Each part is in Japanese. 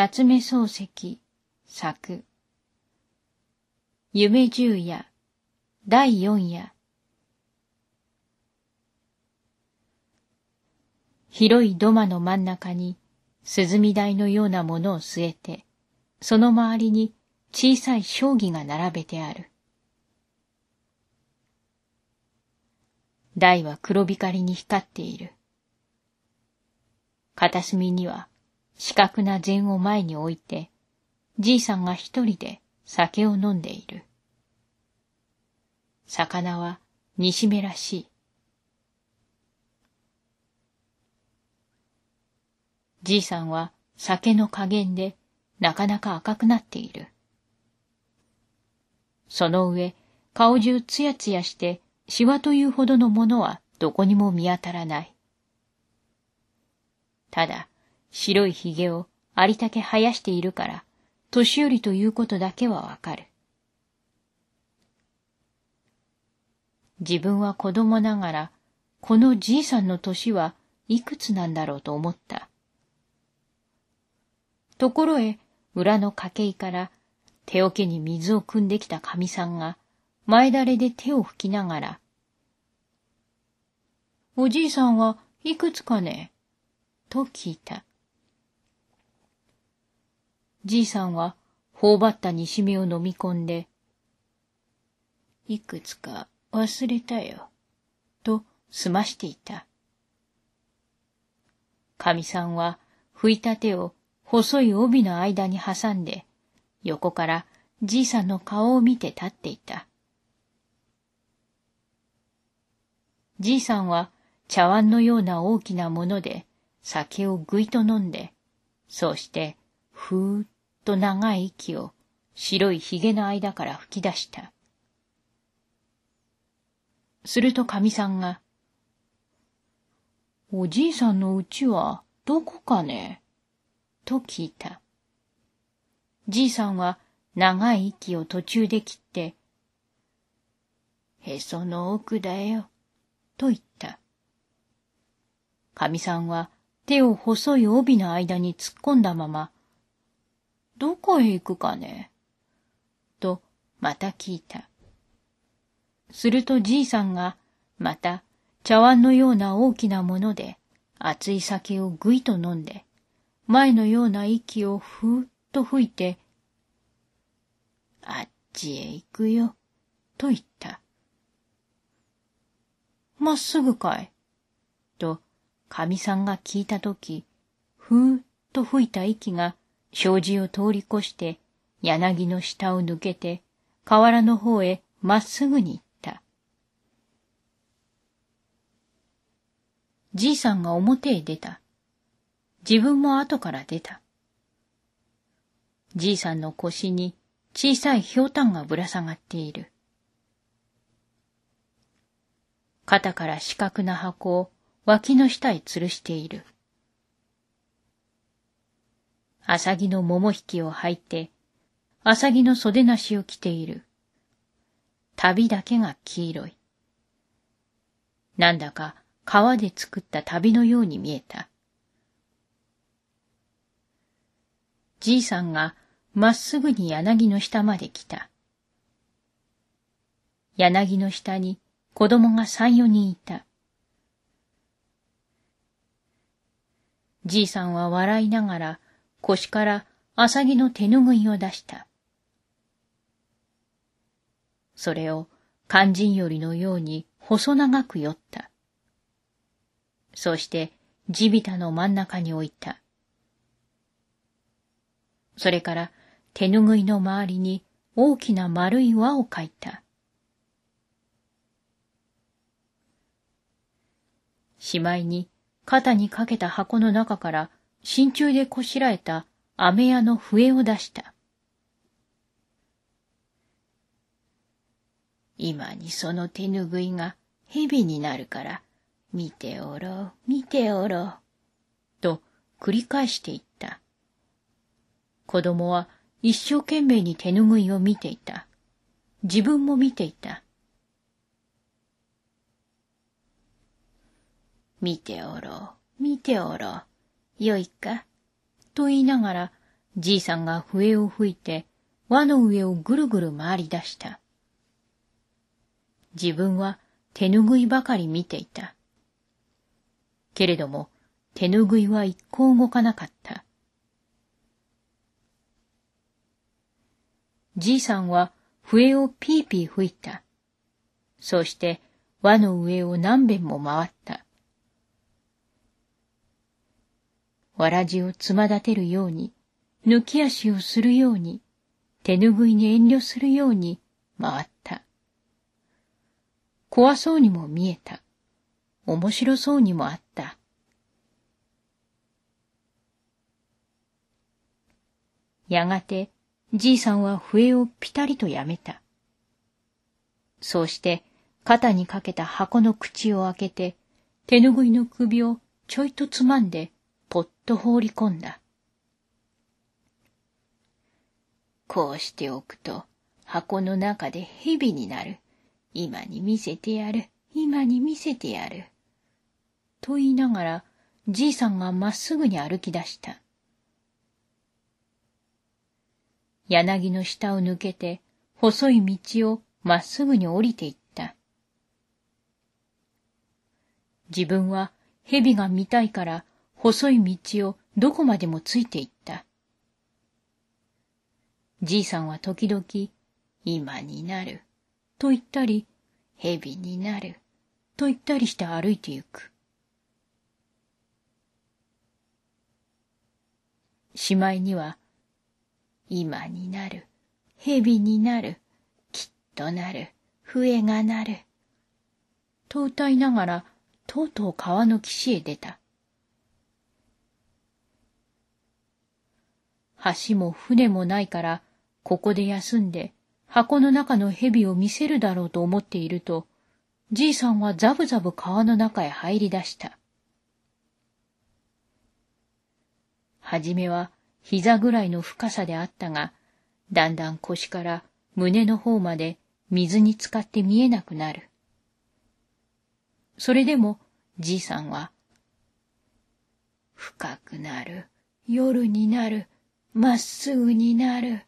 夏目漱石作夢十夜第四夜広い土間の真ん中に涼み台のようなものを据えて、その周りに小さい将棋が並べてある。台は黒光りに光っている。片隅には四角な禅を前に置いて、じいさんが一人で酒を飲んでいる。魚は煮しめらしい。じいさんは酒の加減でなかなか赤くなっている。その上、顔中つやつやしてシワというほどのものはどこにも見当たらない。ただ、白い髭をありたけ生やしているから、年寄りということだけはわかる。自分は子供ながら、このじいさんの年はいくつなんだろうと思った。ところへ、裏の家計から手桶に水を汲んできた神さんが、前だれで手を拭きながら、おじいさんはいくつかねと聞いた。じいさんは頬張った煮しめを飲み込んで、いくつか忘れたよ、と済ましていた。神さんは拭いた手を細い帯の間に挟んで、横からじいさんの顔を見て立っていた。じいさんは茶碗のような大きなもので酒をぐいと飲んで、そうしてふーっと長い息を白い髭の間から吹き出した。すると神さんが、おじいさんの家はどこかね？と聞いた。じいさんは長い息を途中で切って、へその奥だよ、と言った。かみさんは手を細い帯の間に突っ込んだまま、どこへ行くかね？とまた聞いた。するとじいさんがまた茶碗のような大きなもので熱い酒をぐいと飲んで、前のような息をふーっと吹いて、あっちへ行くよ、と言った。まっすぐかい？と、かみさんが聞いたとき、ふーっと吹いた息が、障子を通り越して、柳の下を抜けて、河原の方へまっすぐに行った。じいさんが表へ出た。自分も後から出た。じいさんの腰に小さいひょうたんがぶら下がっている。肩から四角な箱を脇の下へ吊るしている。アサギの桃引きを履いて、アサギの袖なしを着ている。旅だけが黄色い。なんだか革で作った旅のように見えた。じいさんがまっすぐに柳の下まで来た。柳の下に子供が三四人いた。じいさんは笑いながら腰からアサギの手ぬぐいを出した。それを肝心よりのように細長く寄った。そして地びたの真ん中に置いた。それから手ぬぐいの周りに大きな丸い輪を描いた。しまいに肩にかけた箱の中から真鍮でこしらえた飴屋の笛を出した。今にその手ぬぐいが蛇になるから、見ておろう、見ておろう、と繰り返していった。子供は一生懸命に手ぬぐいを見ていた。自分も見ていた。見ておろう、見ておろう、よいか、と言いながら、じいさんが笛を吹いて輪の上をぐるぐる回り出した。自分は手ぬぐいばかり見ていた。けれども手ぬぐいは一向動かなかった。じいさんは笛をピーピー吹いた。そして輪の上を何遍も回った。わらじをつま立てるように、抜き足をするように、手ぬぐいに遠慮するように回った。怖そうにも見えた。面白そうにもあった。やがて、じいさんは笛をぴたりとやめた。そうして、肩にかけた箱の口を開けて、手ぬぐいの首をちょいとつまんで、ぽっと放り込んだ。こうしておくと、箱の中で蛇になる。今に見せてやる。今に見せてやる。と言いながら、じいさんがまっすぐに歩き出した。柳の下を抜けて、細い道をまっすぐに降りていった。自分は蛇が見たいから細い道をどこまでもついていった。じいさんは時々、今になる、と言ったり、蛇になる、と言ったりして歩いてゆく。しまいには、今になる、蛇になる、きっとなる、笛がなる。と歌いながら、とうとう川の岸へ出た。橋も船もないから、ここで休んで、箱の中の蛇を見せるだろうと思っていると、じいさんはザブザブ川の中へ入り出した。はじめは膝ぐらいの深さであったが、だんだん腰から胸の方まで水に浸かって見えなくなる。それでもじいさんは、深くなる、夜になる、まっすぐになる、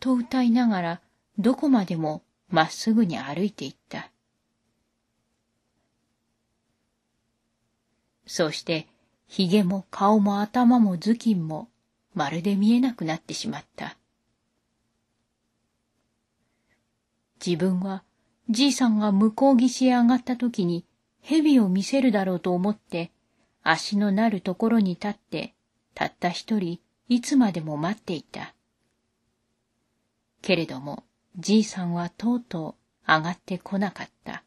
と歌いながらどこまでもまっすぐに歩いていった。そして髭も顔も頭も頭巾もまるで見えなくなってしまった。自分はじいさんが向こう岸へ上がった時に蛇を見せるだろうと思って足のなるところに立ってたった一人いつまでも待っていた。けれどもじいさんはとうとう上がってこなかった。